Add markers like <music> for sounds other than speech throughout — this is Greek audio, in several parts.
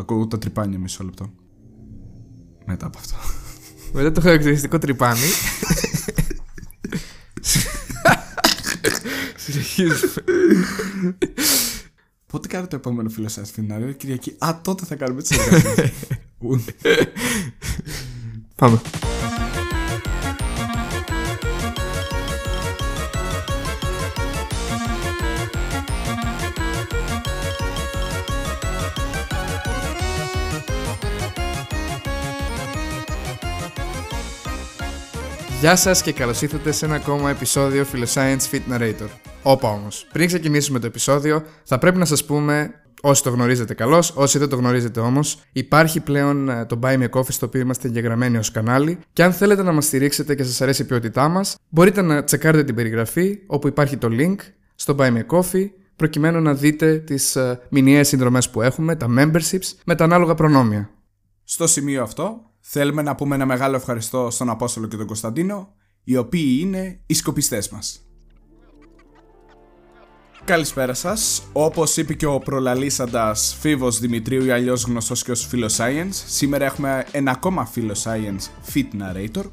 Ακούω τα τρυπάνια μισό λεπτό. Μετά από αυτό. Μετά το χαρακτηριστικό τρυπάνι. Συνεχίζουμε. Πότε κάνω το επόμενο φίλο σας φινάριο, Κυριακή; Α, τότε θα κάνουμε τις εργασίες. Πάμε. Γεια σας και καλώς ήρθατε σε ένα ακόμα επεισόδιο Philoscience Fit Narrator. Όπα όμως, πριν ξεκινήσουμε το επεισόδιο, θα πρέπει να σας πούμε, όσοι το γνωρίζετε καλώς, όσοι δεν το γνωρίζετε όμως, υπάρχει πλέον ε, το Buy Me Coffee στο οποίο είμαστε εγγεγραμμένοι ως κανάλι. Και αν θέλετε να μας στηρίξετε και σας αρέσει η ποιότητά μας, μπορείτε να τσεκάρετε την περιγραφή όπου υπάρχει το link στο Buy Me Coffee προκειμένου να δείτε τις uh, μηνιαίες συνδρομές που έχουμε, τα memberships, με τα ανάλογα προνόμια. Στο σημείο αυτό, θέλουμε να πούμε ένα μεγάλο ευχαριστώ στον Απόστολο και τον Κωνσταντίνο, οι οποίοι είναι οι σκοπιστές μας. Καλησπέρα σας. Όπως είπε και ο προλαλήσαντας Φίβος Δημητρίου ή αλλιώς γνωστός και ως Science, σήμερα έχουμε ένα ακόμα Science Fit Narrator,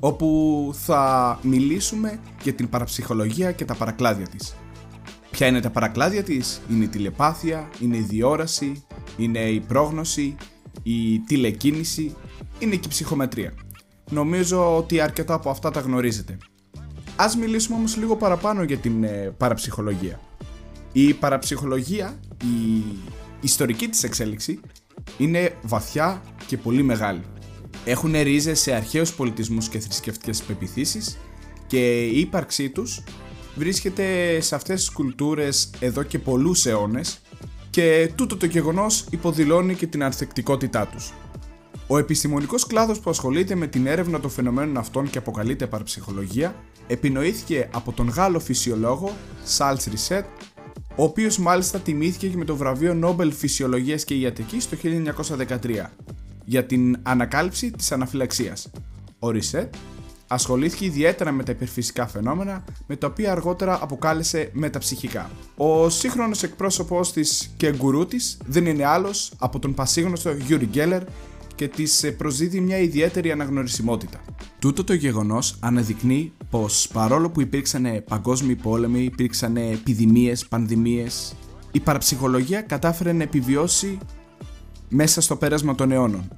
όπου θα μιλήσουμε για την παραψυχολογία και τα παρακλάδια της. Ποια είναι τα παρακλάδια της; Είναι η τηλεπάθεια, είναι η διόραση, είναι η πρόγνωση, η τηλεκίνηση, είναι και η ψυχομετρία. Νομίζω ότι αρκετά από αυτά τα γνωρίζετε. Ας μιλήσουμε όμως λίγο παραπάνω για την ε, παραψυχολογία. Η παραψυχολογία, η ιστορική της εξέλιξη, είναι βαθιά και πολύ μεγάλη. Έχουν ρίζες σε αρχαίους πολιτισμούς και θρησκευτικές πεπιθήσεις και η ύπαρξή τους βρίσκεται σε αυτές τις κουλτούρες εδώ και πολλούς αιώνες και τούτο το γεγονός υποδηλώνει και την ανθεκτικότητά τους. Ο επιστημονικός κλάδος που ασχολείται με την έρευνα των φαινομένων αυτών και αποκαλείται παραψυχολογία επινοήθηκε από τον Γάλλο φυσιολόγο Σάλτς Ρισέτ, ο οποίος μάλιστα τιμήθηκε και με το βραβείο Νόμπελ Φυσιολογίας και Ιατρικής το 1913 για την ανακάλυψη της αναφυλαξίας. Ο Ρισέτ ασχολήθηκε ιδιαίτερα με τα υπερφυσικά φαινόμενα, με τα οποία αργότερα αποκάλεσε μεταψυχικά. Ο σύγχρονος εκπρόσωπος της και γκουρού της δεν είναι άλλος από τον πασίγνωστο Γιούρι Γκέλλερ και της προσδίδει μια ιδιαίτερη αναγνωρισιμότητα. Τούτο το γεγονός αναδεικνύει πως παρόλο που υπήρξαν παγκόσμιοι πόλεμοι, υπήρξαν επιδημίες, πανδημίες, η παραψυχολογία κατάφερε να επιβιώσει μέσα στο πέρασμα των αιώνων.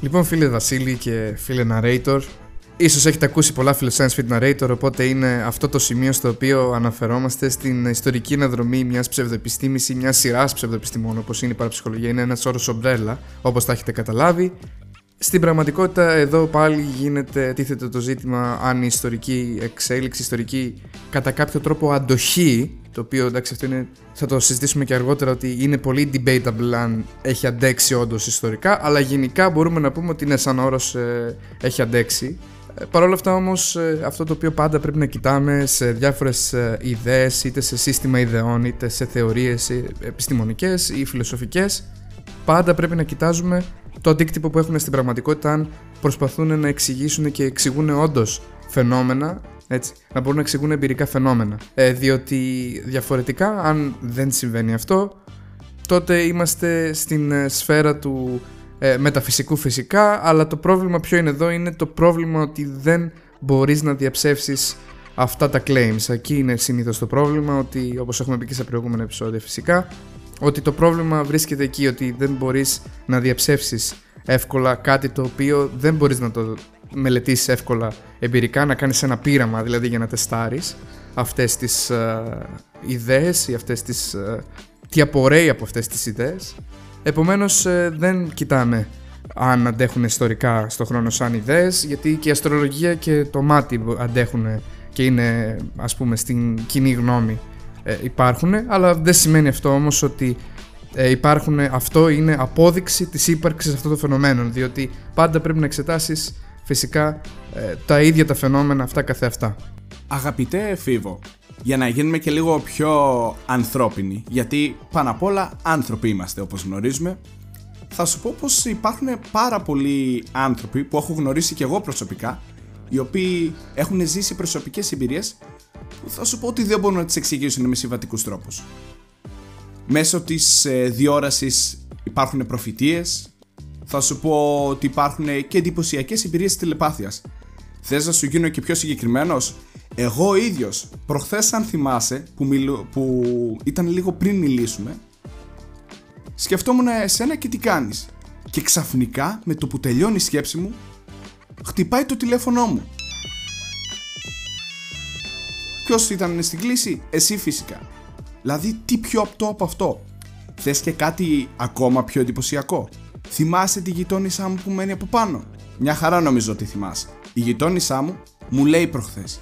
Λοιπόν, φίλε Βασίλη και φίλε Narrator, Ίσως έχετε ακούσει πολλά Philoscience feat Narrator, οπότε είναι αυτό το σημείο στο οποίο αναφερόμαστε στην ιστορική αναδρομή μιας ψευδοεπιστήμης ή μιας σειράς ψευδοεπιστημών, όπως είναι η παραψυχολογία. Είναι ένας όρος ομπρέλα, όπως τα έχετε καταλάβει. Στην πραγματικότητα εδώ πάλι γίνεται, τίθεται το ζήτημα αν η ιστορική εξέλιξη, η ιστορική κατά κάποιο τρόπο αντοχή, το οποίο εντάξει αυτό είναι, θα το συζητήσουμε και αργότερα ότι είναι πολύ debatable αν έχει αντέξει όντως ιστορικά, αλλά γενικά μπορούμε να πούμε ότι είναι σαν όρος ε, έχει αντέξει ε, Παρ' όλα αυτά όμως ε, αυτό το οποίο πάντα πρέπει να κοιτάμε σε διάφορες ε, ιδέες είτε σε σύστημα ιδεών είτε σε θεωρίες επιστημονικές ή φιλοσοφικές πάντα πρέπει να κοιτάζουμε το αντίκτυπο που έχουν στην πραγματικότητα αν προσπαθούν να εξηγήσουν και εξηγούν όντως φαινόμενα έτσι, να μπορούν να εξηγούν εμπειρικά φαινόμενα. Ε, διότι διαφορετικά, αν δεν συμβαίνει αυτό, τότε είμαστε στην σφαίρα του ε, μεταφυσικού φυσικά, αλλά το πρόβλημα ποιο είναι εδώ είναι το πρόβλημα ότι δεν μπορείς να διαψεύσεις αυτά τα claims. Εκεί είναι συνήθως το πρόβλημα, ότι όπως έχουμε πει και σε προηγούμενα επεισόδια φυσικά, ότι το πρόβλημα βρίσκεται εκεί, ότι δεν μπορείς να διαψεύσεις εύκολα κάτι το οποίο δεν μπορείς να το μελετήσεις εύκολα εμπειρικά, να κάνεις ένα πείραμα δηλαδή για να τεστάρεις αυτές τις uh, ιδέες ή αυτές τις, uh, τι απορρέει από αυτές τις ιδέες Επομένως, ε, δεν κοιτάμε αν αντέχουν ιστορικά στο χρόνο σαν ιδέες γιατί και η αστρολογία και το μάτι αντέχουν και είναι ας πούμε στην κοινή γνώμη ε, υπάρχουν αλλά δεν σημαίνει αυτό όμως ότι ε, υπάρχουν, αυτό είναι απόδειξη της ύπαρξης αυτών των φαινομένων διότι πάντα πρέπει να εξετάσεις φυσικά ε, τα ίδια τα φαινόμενα αυτά καθεαυτά. Αγαπητέ Φίβο, για να γίνουμε και λίγο πιο ανθρώπινοι, γιατί πάνω απ' όλα άνθρωποι είμαστε όπως γνωρίζουμε, θα σου πω πως υπάρχουν πάρα πολλοί άνθρωποι που έχω γνωρίσει και εγώ προσωπικά, οι οποίοι έχουν ζήσει προσωπικές εμπειρίες που θα σου πω ότι δεν μπορούν να τις εξηγήσουν με συμβατικούς τρόπους. Μέσω της ε, διόρασης υπάρχουν προφητείες. Θα σου πω ότι υπάρχουν και εντυπωσιακές εμπειρίες τηλεπάθειας. Θες να σου γίνω και πιο συγκεκριμένος; Εγώ ο ίδιος, προχθές αν θυμάσαι, που, που ήταν λίγο πριν μιλήσουμε, σκεφτόμουν εσένα και τι κάνεις. Και ξαφνικά, με το που τελειώνει η σκέψη μου, χτυπάει το τηλέφωνό μου. Ποιος ήταν στην κλίση, εσύ φυσικά. Δηλαδή, τι πιο απτό από αυτό; Θες και κάτι ακόμα πιο εντυπωσιακό; Θυμάσαι τη γειτόνισά μου που μένει από πάνω; Μια χαρά νομίζω ότι θυμάσαι. Η γειτόνισά μου μου λέει προχθές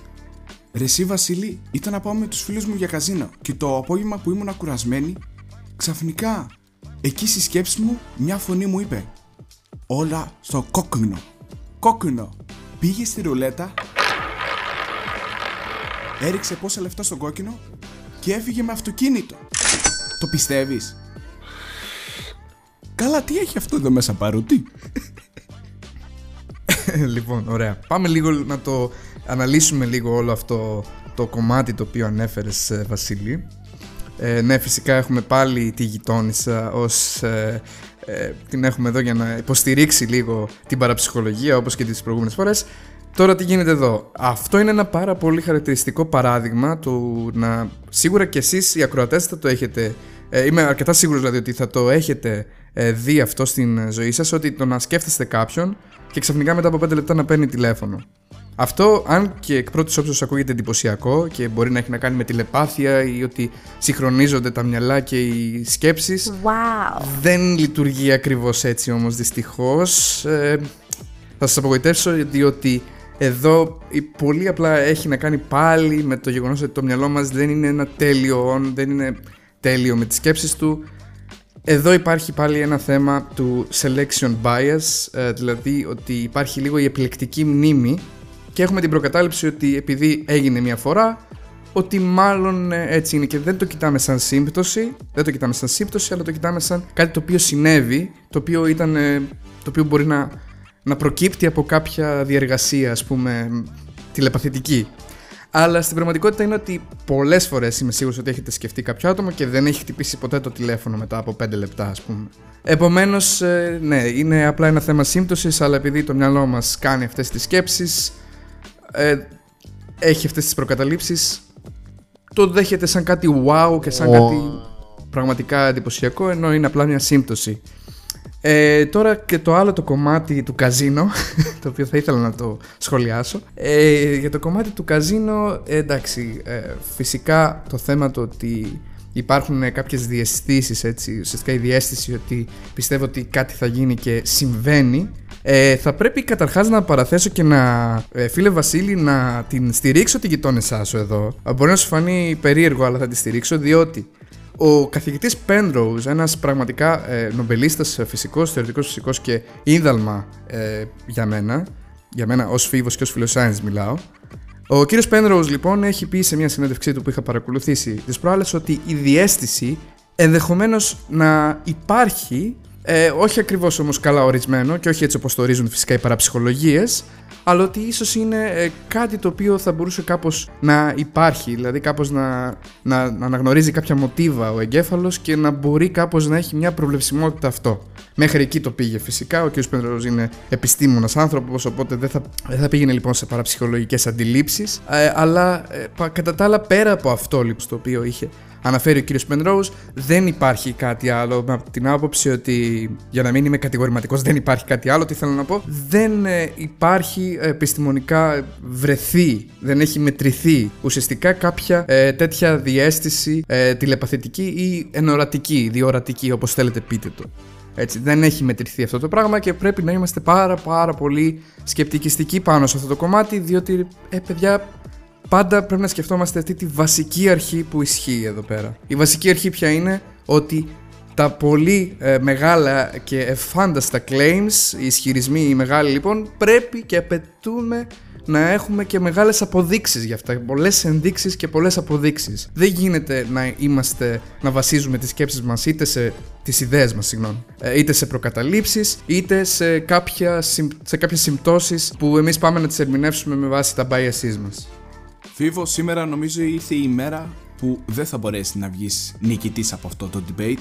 Ρε εσύ Βασίλη, ήταν να πάω με τους φίλους μου για καζίνο και το απόγευμα που ήμουν κουρασμένη, ξαφνικά, εκεί στη σκέψη μου, μια φωνή μου είπε Όλα στο κόκκινο. Κόκκινο. Πήγε στη ρουλέτα, έριξε πόσα λεφτά στο κόκκινο και έφυγε με αυτοκίνητο. Το πιστεύεις; Καλά, τι έχει αυτό εδώ μέσα παρούτι. <laughs> λοιπόν, ωραία. Πάμε λίγο να το αναλύσουμε λίγο όλο αυτό το κομμάτι το οποίο ανέφερες ε, Βασίλη. Ε, ναι, φυσικά έχουμε πάλι τη γειτόνισσα ως ε, ε, την έχουμε εδώ για να υποστηρίξει λίγο την παραψυχολογία όπως και τις προηγούμενες φορές. Τώρα τι γίνεται εδώ; Αυτό είναι ένα πάρα πολύ χαρακτηριστικό παράδειγμα του να σίγουρα και εσείς οι ακροατές θα το έχετε ε, είμαι αρκετά σίγουρος δηλαδή ότι θα το έχετε ε, δει αυτό στην ζωή σας ότι το να σκέφτεστε κάποιον και ξαφνικά μετά από 5 λεπτά να παίρνει τηλέφωνο. Αυτό, αν και εκ πρώτης όψεως ακούγεται εντυπωσιακό και μπορεί να έχει να κάνει με τηλεπάθεια ή ότι συγχρονίζονται τα μυαλά και οι σκέψεις. Wow. Δεν λειτουργεί ακριβώς έτσι όμως δυστυχώς. Ε, θα σας απογοητεύσω διότι εδώ πολύ απλά έχει να κάνει πάλι με το γεγονός ότι το μυαλό μας δεν είναι ένα τέλειο δεν είναι τέλειο με τις σκέψεις του. Εδώ υπάρχει πάλι ένα θέμα του selection bias, ε, δηλαδή ότι υπάρχει λίγο η επιλεκτική μνήμη και έχουμε την προκατάληψη ότι επειδή έγινε μια φορά, ότι μάλλον ε, έτσι είναι και δεν το κοιτάμε σαν σύμπτωση, δεν το κοιτάμε σαν σύμπτωση, αλλά το κοιτάμε σαν κάτι το οποίο συνέβη, το οποίο, ήταν, ε, το οποίο μπορεί να, να προκύπτει από κάποια διεργασία, ας πούμε, τηλεπαθητική. Αλλά στην πραγματικότητα είναι ότι πολλές φορές είμαι σίγουρος ότι έχετε σκεφτεί κάποιο άτομο και δεν έχει χτυπήσει ποτέ το τηλέφωνο μετά από 5 λεπτά, ας πούμε. Επομένως, ε, ναι, είναι απλά ένα θέμα σύμπτωσης, αλλά επειδή το μυαλό μας κάνει αυτές τις σκέψεις, ε, έχει αυτές τις προκαταλήψεις. Το δέχεται σαν κάτι wow και σαν κάτι πραγματικά εντυπωσιακό ενώ είναι απλά μια σύμπτωση. Ε, τώρα και το άλλο το κομμάτι του καζίνο <laughs> το οποίο θα ήθελα να το σχολιάσω. Ε, για το κομμάτι του καζίνο εντάξει ε, φυσικά το θέμα το ότι υπάρχουν κάποιες διαισθήσεις έτσι ουσιαστικά η διέστηση ότι πιστεύω ότι κάτι θα γίνει και συμβαίνει ε, θα πρέπει καταρχάς να παραθέσω και να, ε, φίλε Βασίλη, να την στηρίξω την γειτόνισά σου εδώ. Μπορεί να σου φανεί περίεργο, αλλά θα τη στηρίξω, διότι ο καθηγητής Penrose, ένας πραγματικά ε, νομπελίστας φυσικός, θεωρητικός φυσικός και ίνδαλμα ε, για μένα, για μένα ως φίβος και ως φιλοσάινς μιλάω, ο κύριος Penrose λοιπόν έχει πει σε μια συνέντευξή του που είχα παρακολουθήσει τις προάλλες ότι η διέστηση ενδεχομένως να υπάρχει ε, όχι ακριβώς όμως καλά ορισμένο και όχι έτσι όπως το ορίζουν φυσικά οι παραψυχολογίες, αλλά ότι ίσως είναι ε, κάτι το οποίο θα μπορούσε κάπως να υπάρχει, δηλαδή κάπως να, να, να αναγνωρίζει κάποια μοτίβα ο εγκέφαλος και να μπορεί κάπως να έχει μια προβλεψιμότητα αυτό. Μέχρι εκεί το πήγε φυσικά. Ο κ. Πέντρος είναι επιστήμονας άνθρωπος, οπότε δεν θα, δεν θα πήγαινε λοιπόν σε παραψυχολογικές αντιλήψεις. Ε, αλλά ε, κατά τα άλλα, πέρα από αυτό λοιπόν, στο οποίο είχε αναφέρει ο κύριος Penrose, δεν υπάρχει κάτι άλλο. Με την άποψη ότι, για να μην είμαι κατηγορηματικός, δεν υπάρχει κάτι άλλο. Τι θέλω να πω, δεν ε, υπάρχει επιστημονικά βρεθεί, δεν έχει μετρηθεί ουσιαστικά κάποια ε, τέτοια διέστηση ε, τηλεπαθητική ή ενορατική, διορατική, όπως θέλετε πείτε το. Έτσι, δεν έχει μετρηθεί αυτό το πράγμα και πρέπει να είμαστε πάρα πάρα πολύ σκεπτικιστικοί πάνω σε αυτό το κομμάτι διότι, ε, παιδιά, πάντα πρέπει να σκεφτόμαστε αυτή τη βασική αρχή που ισχύει εδώ πέρα. Η βασική αρχή ποια είναι ότι τα πολύ ε, μεγάλα και εφάνταστα claims, οι ισχυρισμοί οι μεγάλοι λοιπόν, πρέπει και απαιτούμε να έχουμε και μεγάλες αποδείξεις για αυτά. Πολλές ενδείξεις και πολλές αποδείξεις. Δεν γίνεται να είμαστε, να βασίζουμε τις σκέψεις μας είτε σε τις ιδέες μας, συγγνώμη, ε, είτε σε προκαταλήψεις, είτε σε, κάποια, σε κάποιες συμπτώσεις που εμείς πάμε να τις ερμηνεύσουμε με βάση τα biases μας. Φίβο, σήμερα νομίζω ήρθε η μέρα που δεν θα μπορέσει να βγεις νικητής από αυτό το debate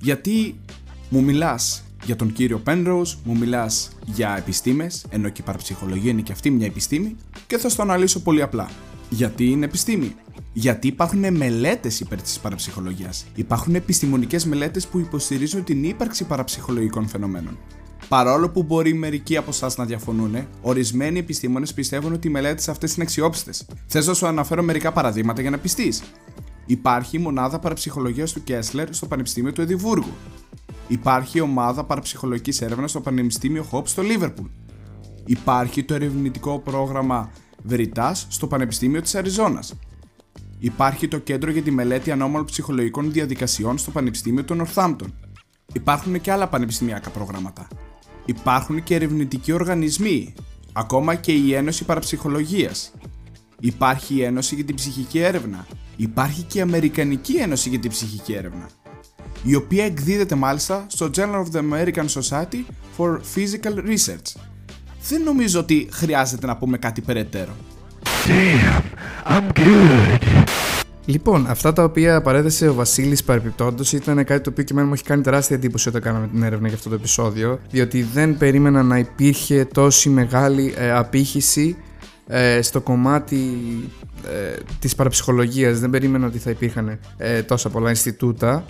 γιατί μου μιλάς για τον κύριο Penrose, μου μιλάς για επιστήμες, ενώ και η παραψυχολογία είναι και αυτή μια επιστήμη και θα στο αναλύσω πολύ απλά. Γιατί είναι επιστήμη; Γιατί υπάρχουν μελέτες υπέρ της παραψυχολογίας. Υπάρχουν επιστημονικές μελέτες που υποστηρίζουν την ύπαρξη παραψυχολογικών φαινομένων. Παρόλο που μπορεί μερικοί από εσάς να διαφωνούν, ορισμένοι επιστήμονες πιστεύουν ότι οι μελέτε αυτές είναι αξιόπιστες. Θες να σου αναφέρω μερικά παραδείγματα για να πιστείς. Υπάρχει η μονάδα παραψυχολογίας του Κέσλερ στο Πανεπιστήμιο του Εδιμβούργου. Υπάρχει η ομάδα παραψυχολογικής έρευνας στο Πανεπιστήμιο Hope στο Λίβερπουλ. Υπάρχει το ερευνητικό πρόγραμμα Veritas στο Πανεπιστήμιο της Αριζόνας. Υπάρχει το Κέντρο για τη Μελέτη Ανώμαλων Ψυχολογικών Διαδικασιών στο Πανεπιστήμιο του Northampton. Υπάρχουν και άλλα πανεπιστημιακά προγράμματα. Υπάρχουν και ερευνητικοί οργανισμοί, ακόμα και η Ένωση Παραψυχολογίας. Υπάρχει η Ένωση για την Ψυχική Έρευνα. Υπάρχει και η Αμερικανική Ένωση για την Ψυχική Έρευνα. Η οποία εκδίδεται μάλιστα στο Journal of the American Society for Physical Research. Δεν νομίζω ότι χρειάζεται να πούμε κάτι περαιτέρω. Damn, I'm good. Λοιπόν, αυτά τα οποία παρέδεσε ο Βασίλης παρεπιπτόντως ήταν κάτι το οποίο και εμένα μου έχει κάνει τεράστια εντύπωση όταν κάναμε την έρευνα για αυτό το επεισόδιο. Διότι δεν περίμενα να υπήρχε τόση μεγάλη ε, απήχηση ε, στο κομμάτι ε, της παραψυχολογίας. Δεν περίμενα ότι θα υπήρχαν ε, τόσα πολλά Ινστιτούτα.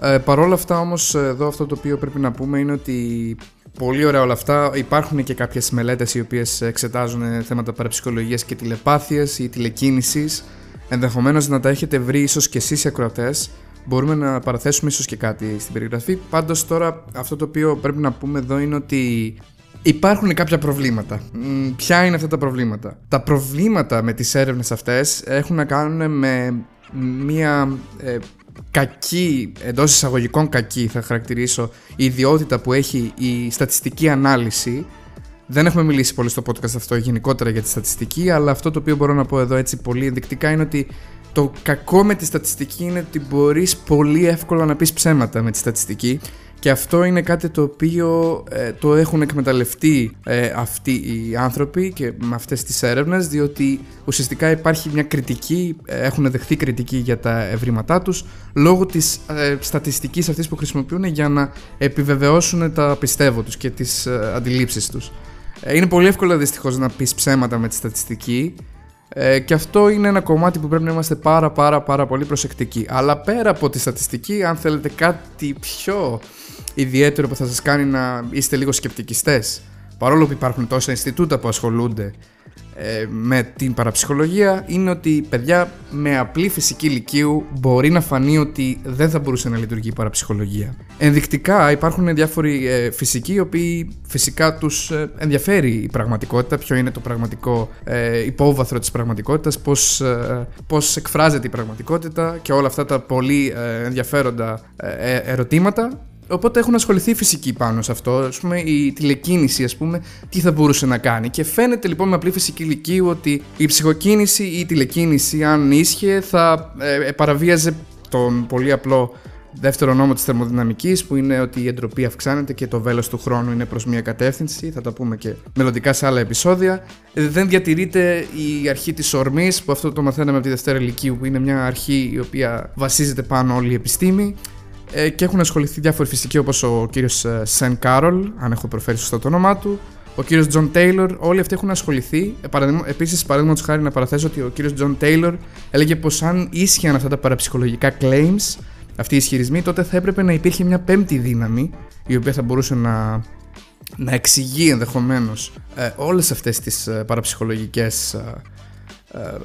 Ε, Παρ' όλα αυτά όμως εδώ αυτό το οποίο πρέπει να πούμε είναι ότι πολύ ωραία όλα αυτά. Υπάρχουν και κάποιες μελέτες οι οποίες εξετάζουν θέματα παραψυχολογίας και τηλεπάθειας ή τηλεκίνησης ενδεχομένως να τα έχετε βρει ίσως και εσείς οι ακροατές μπορούμε να παραθέσουμε ίσως και κάτι στην περιγραφή πάντως τώρα αυτό το οποίο πρέπει να πούμε εδώ είναι ότι Υπάρχουν κάποια προβλήματα. Ποια είναι αυτά τα προβλήματα; Τα προβλήματα με τις έρευνες αυτές έχουν να κάνουν με μια ε, κακή, εντός εισαγωγικών κακή θα χαρακτηρίσω, η ιδιότητα που έχει η στατιστική ανάλυση δεν έχουμε μιλήσει πολύ στο podcast αυτό γενικότερα για τη στατιστική, αλλά αυτό το οποίο μπορώ να πω εδώ έτσι πολύ ενδεικτικά είναι ότι το κακό με τη στατιστική είναι ότι μπορείς πολύ εύκολα να πεις ψέματα με τη στατιστική και αυτό είναι κάτι το οποίο ε, το έχουν εκμεταλλευτεί ε, αυτοί οι άνθρωποι και με αυτές τις έρευνες διότι ουσιαστικά υπάρχει μια κριτική, ε, έχουν δεχθεί κριτική για τα ευρήματά τους λόγω της ε, στατιστικής αυτής που χρησιμοποιούν για να επιβεβαιώσουν τα πιστεύω τους και τις αντιλήψεις τους. Ε, είναι πολύ εύκολο δυστυχώς να πεις ψέματα με τη στατιστική ε, και αυτό είναι ένα κομμάτι που πρέπει να είμαστε πάρα πάρα πάρα πολύ προσεκτικοί. Αλλά πέρα από τη στατιστική, αν θέλετε κάτι πιο ιδιαίτερο που θα σας κάνει να είστε λίγο σκεπτικιστές, παρόλο που υπάρχουν τόσα Ινστιτούτα που ασχολούνται ε, με την παραψυχολογία είναι ότι παιδιά με απλή φυσική ηλικίου μπορεί να φανεί ότι δεν θα μπορούσε να λειτουργεί η παραψυχολογία. Ενδεικτικά υπάρχουν διάφοροι ε, φυσικοί οι οποίοι φυσικά τους ε, ενδιαφέρει η πραγματικότητα, ποιο είναι το πραγματικό ε, υπόβαθρο της πραγματικότητας, πώς, πώς εκφράζεται η πραγματικότητα και όλα αυτά τα πολύ ενδιαφέροντα ερωτήματα Οπότε έχουν ασχοληθεί φυσικοί πάνω σε αυτό. Ας πούμε, η τηλεκίνηση, ας πούμε, τι θα μπορούσε να κάνει. Και φαίνεται λοιπόν με απλή φυσική ηλικία ότι η ψυχοκίνηση ή η τηλεκίνηση, αν ίσχυε, θα ε, παραβίαζε τον πολύ απλό δεύτερο νόμο της θερμοδυναμικής που είναι ότι η εντροπή αυξάνεται και το βέλος του χρόνου είναι προς μια κατεύθυνση θα το πούμε και μελλοντικά σε άλλα επεισόδια δεν διατηρείται η αρχή της ορμής που αυτό το μαθαίναμε από τη Δευτέρα Λυκείου που είναι μια αρχή η οποία βασίζεται πάνω όλη η επιστήμη ε, και έχουν ασχοληθεί διάφοροι φυσικοί όπως ο κύριος ε, Σον Κάρολ, αν έχω προφέρει σωστά το όνομά του, ο κύριος Τζον Τέιλορ, όλοι αυτοί έχουν ασχοληθεί. Ε, Επίσης, παραδείγματος χάρη να παραθέσω ότι ο κύριος Τζον Τέιλορ έλεγε πως αν ίσχυαν αυτά τα παραψυχολογικά claims, αυτοί οι ισχυρισμοί, τότε θα έπρεπε να υπήρχε μια πέμπτη δύναμη η οποία θα μπορούσε να, να εξηγεί ενδεχομένως ε, όλες αυτές τις ε, παραψυχολογικές ε,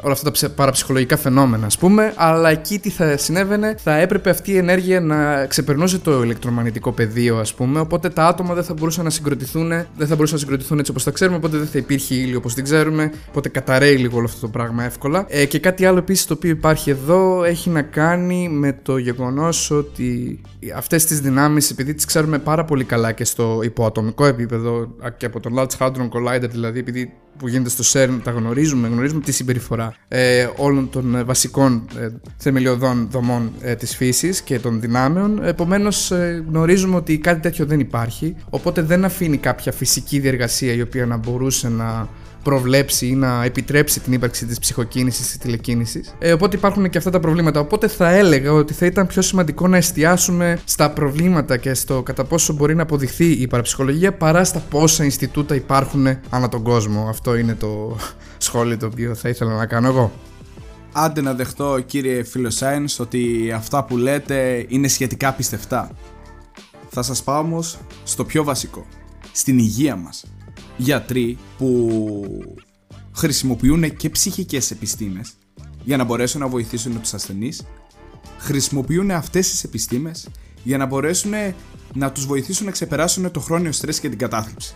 όλα αυτά τα παραψυχολογικά φαινόμενα, ας πούμε, αλλά εκεί τι θα συνέβαινε, θα έπρεπε αυτή η ενέργεια να ξεπερνούσε το ηλεκτρομαγνητικό πεδίο, ας πούμε, οπότε τα άτομα δεν θα μπορούσαν να συγκροτηθούν, δεν θα μπορούσαν να συγκροτηθούν έτσι όπως τα ξέρουμε, οπότε δεν θα υπήρχε ήλιο όπως την ξέρουμε, οπότε καταραίει λίγο όλο αυτό το πράγμα εύκολα. Ε, και κάτι άλλο επίσης το οποίο υπάρχει εδώ έχει να κάνει με το γεγονός ότι αυτές τις δυνάμεις, επειδή τις ξέρουμε πάρα πολύ καλά και στο υποατομικό επίπεδο και από τον Large Hadron Collider, δηλαδή επειδή που γίνεται στο CERN τα γνωρίζουμε, γνωρίζουμε τη συμπεριφορά ε, όλων των ε, βασικών ε, θεμελιωδών δομών ε, της φύσης και των δυνάμεων. Επομένως ε, γνωρίζουμε ότι κάτι τέτοιο δεν υπάρχει οπότε δεν αφήνει κάποια φυσική διεργασία η οποία να μπορούσε να προβλέψει ή να επιτρέψει την ύπαρξη της ψυχοκίνησης τη τηλεκίνησης. Ε, οπότε υπάρχουν και αυτά τα προβλήματα. Οπότε θα έλεγα ότι θα ήταν πιο σημαντικό να εστιάσουμε στα προβλήματα και στο κατά πόσο μπορεί να αποδειχθεί η παραψυχολογία παρά στα πόσα Ινστιτούτα υπάρχουν ανά τον κόσμο. Αυτό είναι το <laughs> σχόλιο το οποίο θα ήθελα να κάνω εγώ. Άντε να δεχτώ κύριε Φιλοσάινς ότι αυτά που λέτε είναι σχετικά πιστευτά. Θα σας πάω όμως στο πιο βασικό. Στην υγεία μας. Γιατροί που χρησιμοποιούν και ψυχικές επιστήμες για να μπορέσουν να βοηθήσουν τους ασθενείς χρησιμοποιούν αυτές τις επιστήμες για να μπορέσουν να τους βοηθήσουν να ξεπεράσουν το χρόνιο στρες και την κατάθλιψη.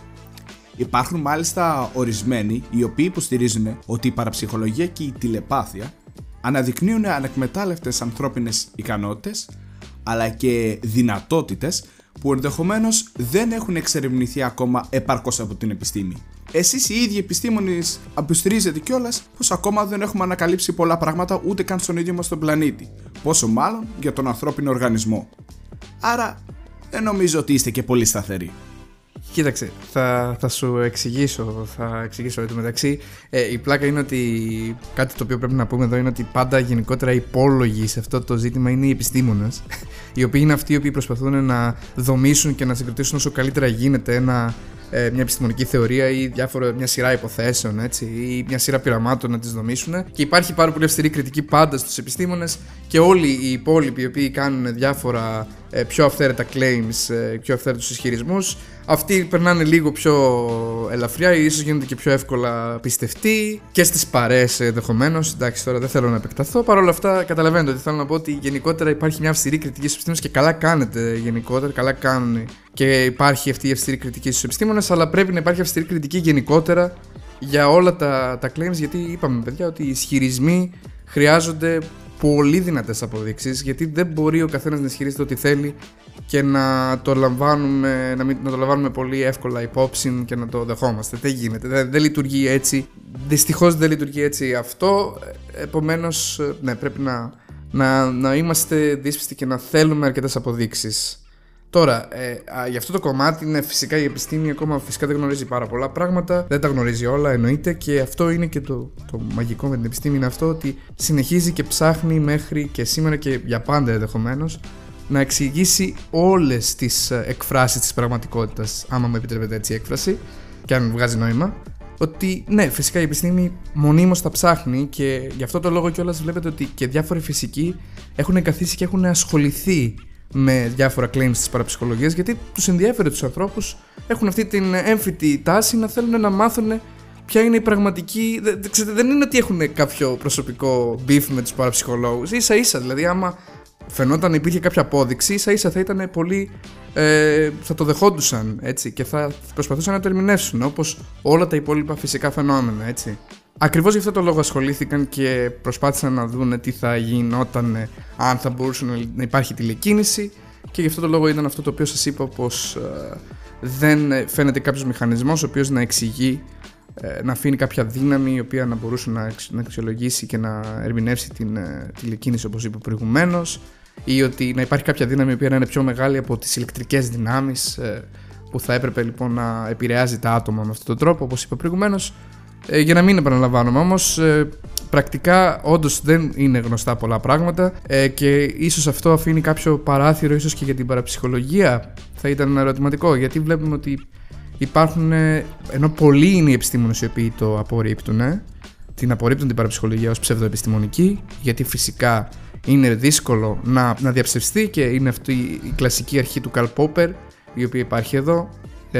Υπάρχουν μάλιστα ορισμένοι οι οποίοι υποστηρίζουν ότι η παραψυχολογία και η τηλεπάθεια αναδεικνύουν ανεκμετάλλευτες ανθρώπινες ικανότητες αλλά και δυνατότητες που ενδεχομένως δεν έχουν εξερευνηθεί ακόμα επαρκώς από την επιστήμη. Εσείς οι ίδιοι επιστήμονες αποστηρίζετε κιόλας πως ακόμα δεν έχουμε ανακαλύψει πολλά πράγματα ούτε καν στον ίδιο μας τον πλανήτη, πόσο μάλλον για τον ανθρώπινο οργανισμό. Άρα δεν νομίζω ότι είστε και πολύ σταθεροί. Κοίταξε, θα, θα σου εξηγήσω, θα εξηγήσω εδώ μεταξύ. Ε, η πλάκα είναι ότι κάτι το οποίο πρέπει να πούμε εδώ είναι ότι πάντα γενικότερα υπόλογοι σε αυτό το ζήτημα είναι οι επιστήμονες, <laughs> οι οποίοι είναι αυτοί οι οποίοι προσπαθούν να δομήσουν και να συγκροτήσουν όσο καλύτερα γίνεται ένα ε, μια επιστημονική θεωρία ή διάφορα, μια σειρά υποθέσεων έτσι, ή μια σειρά πειραμάτων να τις δομήσουν. Και υπάρχει πάρα πολύ αυστηρή κριτική πάντα στους επιστήμονες και όλοι οι υπόλοιποι οι οποίοι κάνουν διάφορα ε, πιο αυθαίρετα claims, ε, πιο αυθαίρετους ισχυρισμούς, αυτοί περνάνε λίγο πιο ελαφριά ή ίσως γίνονται και πιο εύκολα πιστευτοί και στις παρέ ενδεχομένως. Εντάξει, τώρα δεν θέλω να επεκταθώ. Παρ' όλα αυτά, καταλαβαίνετε ότι θέλω να πω ότι γενικότερα υπάρχει μια αυστηρή κριτική στους επιστήμονες και καλά κάνετε γενικότερα, καλά κάνουν και υπάρχει αυτή η αυστηρή κριτική στους επιστήμονες, αλλά πρέπει να υπάρχει αυστηρή κριτική γενικότερα για όλα τα, τα claims. Γιατί είπαμε, παιδιά, ότι οι ισχυρισμοί χρειάζονται πολύ δυνατές αποδείξεις, γιατί δεν μπορεί ο καθένας να ισχυρίζεται ό,τι θέλει και να το, λαμβάνουμε, να, μην, να το λαμβάνουμε πολύ εύκολα υπόψη και να το δεχόμαστε. Δεν γίνεται. Δεν, δεν λειτουργεί έτσι. Δυστυχώς δεν λειτουργεί έτσι αυτό. Επομένως, ναι, πρέπει να, να, να είμαστε δύσπιστοι και να θέλουμε αρκετές αποδείξεις. Τώρα, ε, α, για αυτό το κομμάτι, ναι, φυσικά η επιστήμη ακόμα φυσικά δεν γνωρίζει πάρα πολλά πράγματα, δεν τα γνωρίζει όλα, εννοείται, και αυτό είναι και το, το μαγικό με την επιστήμη, είναι αυτό ότι συνεχίζει και ψάχνει μέχρι και σήμερα και για πάντα ενδεχομένως να εξηγήσει όλες τις ε, εκφράσεις της πραγματικότητας, άμα μου επιτρέπετε έτσι η έκφραση, και αν βγάζει νόημα, ότι ναι, φυσικά η επιστήμη μονίμως τα ψάχνει και γι' αυτό το λόγο κιόλας βλέπετε ότι και διάφοροι φυσικοί έχουν καθίσει και έχουν ασχοληθεί με διάφορα claims της παραψυχολογίας γιατί τους ενδιαφέρει τους ανθρώπους έχουν αυτή την έμφυτη τάση να θέλουν να μάθουν ποια είναι η πραγματική δεν είναι ότι έχουν κάποιο προσωπικό beef με τους παραψυχολόγους. Ίσα ίσα δηλαδή άμα φαινόταν υπήρχε κάποια απόδειξη ίσα ίσα θα ήταν πολύ ε, θα το δεχόντουσαν έτσι και θα προσπαθούσαν να το ερμηνεύσουν όπως όλα τα υπόλοιπα φυσικά φαινόμενα έτσι Ακριβώς γι' αυτό το λόγο ασχολήθηκαν και προσπάθησαν να δουν τι θα γινόταν ε, αν θα μπορούσε να υπάρχει τηλεκίνηση. Και γι' αυτό το λόγο ήταν αυτό το οποίο σας είπα πως ε, δεν φαίνεται κάποιος μηχανισμός ο οποίος να εξηγεί ε, να αφήνει κάποια δύναμη η οποία να μπορούσε να, να αξιολογήσει και να ερμηνεύσει την τηλεκίνηση όπως είπα προηγουμένως, ή ότι να υπάρχει κάποια δύναμη η οποία να είναι πιο μεγάλη από τις ηλεκτρικές δυνάμεις που θα έπρεπε λοιπόν να επηρεάζει τα άτομα με αυτόν τον τρόπο όπως είπα προηγουμένως ε, για να μην επαναλαμβάνομαι όμως, ε, πρακτικά όντως δεν είναι γνωστά πολλά πράγματα ε, και ίσως αυτό αφήνει κάποιο παράθυρο, ίσως και για την παραψυχολογία θα ήταν ένα ερωτηματικό. Γιατί βλέπουμε ότι υπάρχουν, ε, ενώ πολλοί είναι οι επιστήμονες οι οποίοι το απορρίπτουν, ε, την απορρίπτουν την παραψυχολογία ως ψευδοεπιστημονική, γιατί φυσικά είναι δύσκολο να, να διαψευστεί και είναι αυτή η κλασική αρχή του Καρλ Πόπερ, η οποία υπάρχει εδώ.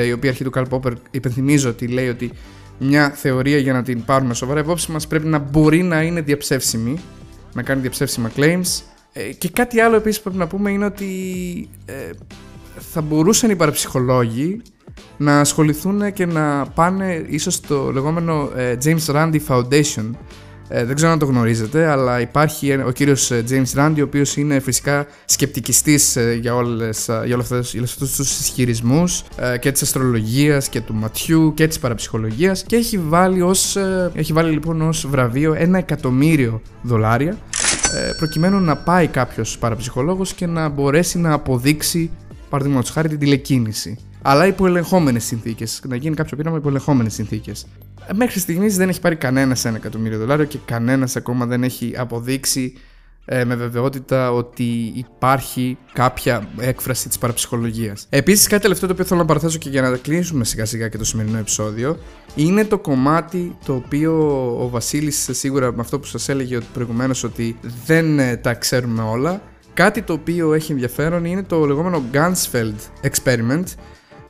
Η οποία αρχή του Καρλ Πόπερ υπενθυμίζω ότι λέει ότι μια θεωρία για να την πάρουμε σοβαρά υπόψη μας πρέπει να μπορεί να είναι διαψεύσιμη, να κάνει διαψεύσιμα claims. Ε, και κάτι άλλο επίσης πρέπει να πούμε είναι ότι ε, θα μπορούσαν οι παραψυχολόγοι να ασχοληθούν και να πάνε ίσως στο λεγόμενο ε, James Randi Foundation ε, δεν ξέρω αν το γνωρίζετε, αλλά υπάρχει ο κύριος ε, James Randi, ο οποίος είναι φυσικά σκεπτικιστής ε, για, όλες, για όλους αυτούς τους ισχυρισμούς και της αστρολογίας και του ματιού και της παραψυχολογίας και έχει βάλει, ως, έχει βάλει λοιπόν ως βραβείο ένα εκατομμύριο δολάρια προκειμένου να πάει κάποιος παραψυχολόγος και να μπορέσει να αποδείξει παραδείγματος χάρη την τηλεκίνηση αλλά υπό ελεγχόμενες συνθήκες. Να γίνει κάποιο πείραμα υπό ελεγχόμενες συνθήκες. Μέχρι στιγμής δεν έχει πάρει κανένα ένα εκατομμύριο δολάριο και κανένας ακόμα δεν έχει αποδείξει ε, με βεβαιότητα ότι υπάρχει κάποια έκφραση της παραψυχολογίας. Επίσης κάτι τελευταίο το οποίο θέλω να παραθέσω και για να κλείσουμε σιγά σιγά και το σημερινό επεισόδιο είναι το κομμάτι το οποίο ο Βασίλης σίγουρα με αυτό που σας έλεγε προηγουμένως ότι δεν ε, τα ξέρουμε όλα Κάτι το οποίο έχει ενδιαφέρον είναι το λεγόμενο Gansfeld Experiment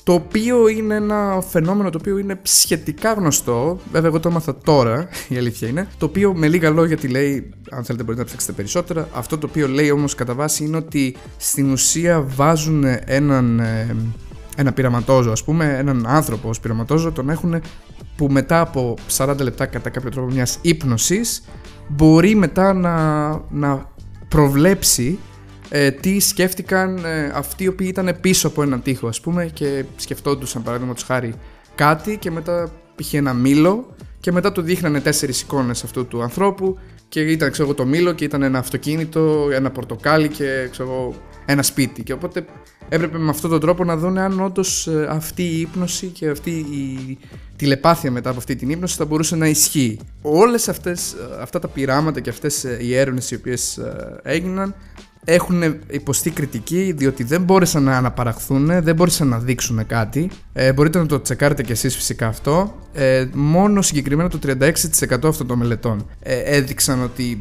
το οποίο είναι ένα φαινόμενο το οποίο είναι σχετικά γνωστό. Βέβαια, εγώ το έμαθα τώρα, <laughs> η αλήθεια είναι. Το οποίο με λίγα λόγια τι λέει, αν θέλετε μπορείτε να ψάξετε περισσότερα. Αυτό το οποίο λέει όμως κατά βάση είναι ότι στην ουσία βάζουν έναν. Ε, ένα πειραματόζω, ας πούμε, έναν άνθρωπο ως πειραματόζω, τον έχουν που μετά από 40 λεπτά κατά κάποιο τρόπο μιας ύπνωσης μπορεί μετά να, να προβλέψει ε, τι σκέφτηκαν ε, αυτοί οι οποίοι ήταν πίσω από έναν τοίχο ας πούμε και σκεφτόντουσαν παράδειγμα χάρη κάτι και μετά είχε ένα μήλο και μετά του δείχνανε τέσσερις εικόνες αυτού του ανθρώπου και ήταν ξέρω, το μήλο και ήταν ένα αυτοκίνητο, ένα πορτοκάλι και ξέρω, ένα σπίτι. Και οπότε έπρεπε με αυτόν τον τρόπο να δουν αν όντως ε, αυτή η ύπνωση και αυτή η τηλεπάθεια μετά από αυτή την ύπνωση θα μπορούσε να ισχύει. Όλες αυτές, ε, αυτά τα πειράματα και αυτές οι έρευνες οι οποίες έγιναν έχουν υποστεί κριτική διότι δεν μπόρεσαν να αναπαραχθούν, δεν μπόρεσαν να δείξουν κάτι. Ε, μπορείτε να το τσεκάρετε κι εσείς φυσικά αυτό. Ε, μόνο συγκεκριμένα το 36% αυτών των μελετών ε, έδειξαν ότι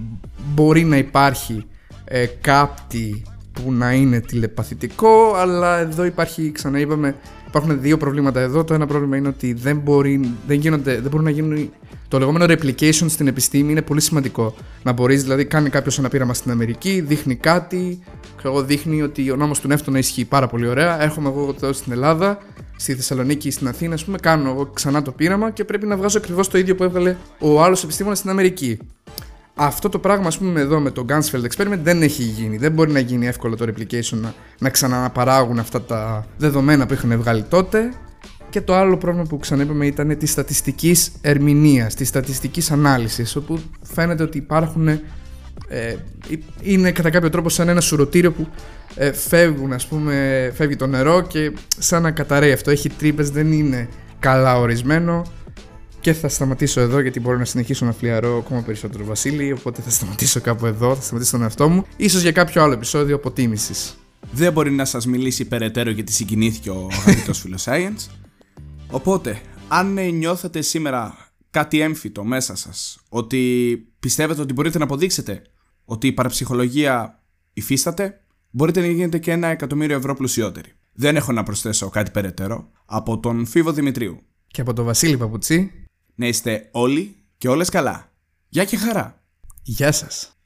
μπορεί να υπάρχει ε, κάτι που να είναι τηλεπαθητικό, αλλά εδώ υπάρχει, ξαναείπαμε, υπάρχουν δύο προβλήματα εδώ. Το ένα πρόβλημα είναι ότι δεν, μπορεί, δεν, γίνονται, δεν μπορούν να γίνουν το λεγόμενο replication στην επιστήμη είναι πολύ σημαντικό. Να μπορείς, δηλαδή, κάνει κάποιος ένα πείραμα στην Αμερική, δείχνει κάτι, ξέρω, δείχνει ότι ο νόμος του Νεύτωνα ισχύει πάρα πολύ ωραία. Έρχομαι εγώ εδώ στην Ελλάδα, στη Θεσσαλονίκη ή στην Αθήνα, ας πούμε, κάνω εγώ ξανά το πείραμα και πρέπει να βγάζω ακριβώς το ίδιο που έβγαλε ο άλλος επιστήμονας στην Αμερική. Αυτό το πράγμα, ας πούμε, εδώ με το Gansfeld Experiment δεν έχει γίνει. Δεν μπορεί να γίνει εύκολο το replication να, να ξαναπαράγουν αυτά τα δεδομένα που είχαν βγάλει τότε. Και το άλλο πρόβλημα που ξαναείπαμε ήταν της στατιστικής ερμηνείας, της στατιστικής ανάλυσης, όπου φαίνεται ότι υπάρχουν. Ε, είναι κατά κάποιο τρόπο σαν ένα σουρωτήριο που ε, φεύγουν, ας πούμε, φεύγει το νερό και σαν να καταραίει αυτό. Έχει τρύπες, δεν είναι καλά ορισμένο. Και θα σταματήσω εδώ γιατί μπορώ να συνεχίσω να φλιαρώ ακόμα περισσότερο Βασίλη. Οπότε θα σταματήσω κάπου εδώ, θα σταματήσω τον εαυτό μου. ίσως για κάποιο άλλο επεισόδιο αποτίμησης. Δεν μπορεί να σας μιλήσει περαιτέρω γιατί συγκινήθηκε ο αγαπητό φίλο Science. Οπότε, αν νιώθετε σήμερα κάτι έμφυτο μέσα σας, ότι πιστεύετε ότι μπορείτε να αποδείξετε ότι η παραψυχολογία υφίσταται, μπορείτε να γίνετε και ένα εκατομμύριο ευρώ πλουσιότεροι. Δεν έχω να προσθέσω κάτι περαιτέρω από τον Φίβο Δημητρίου. Και από τον Βασίλη Παπουτσί. Να είστε όλοι και όλες καλά. Γεια και χαρά. Γεια σας.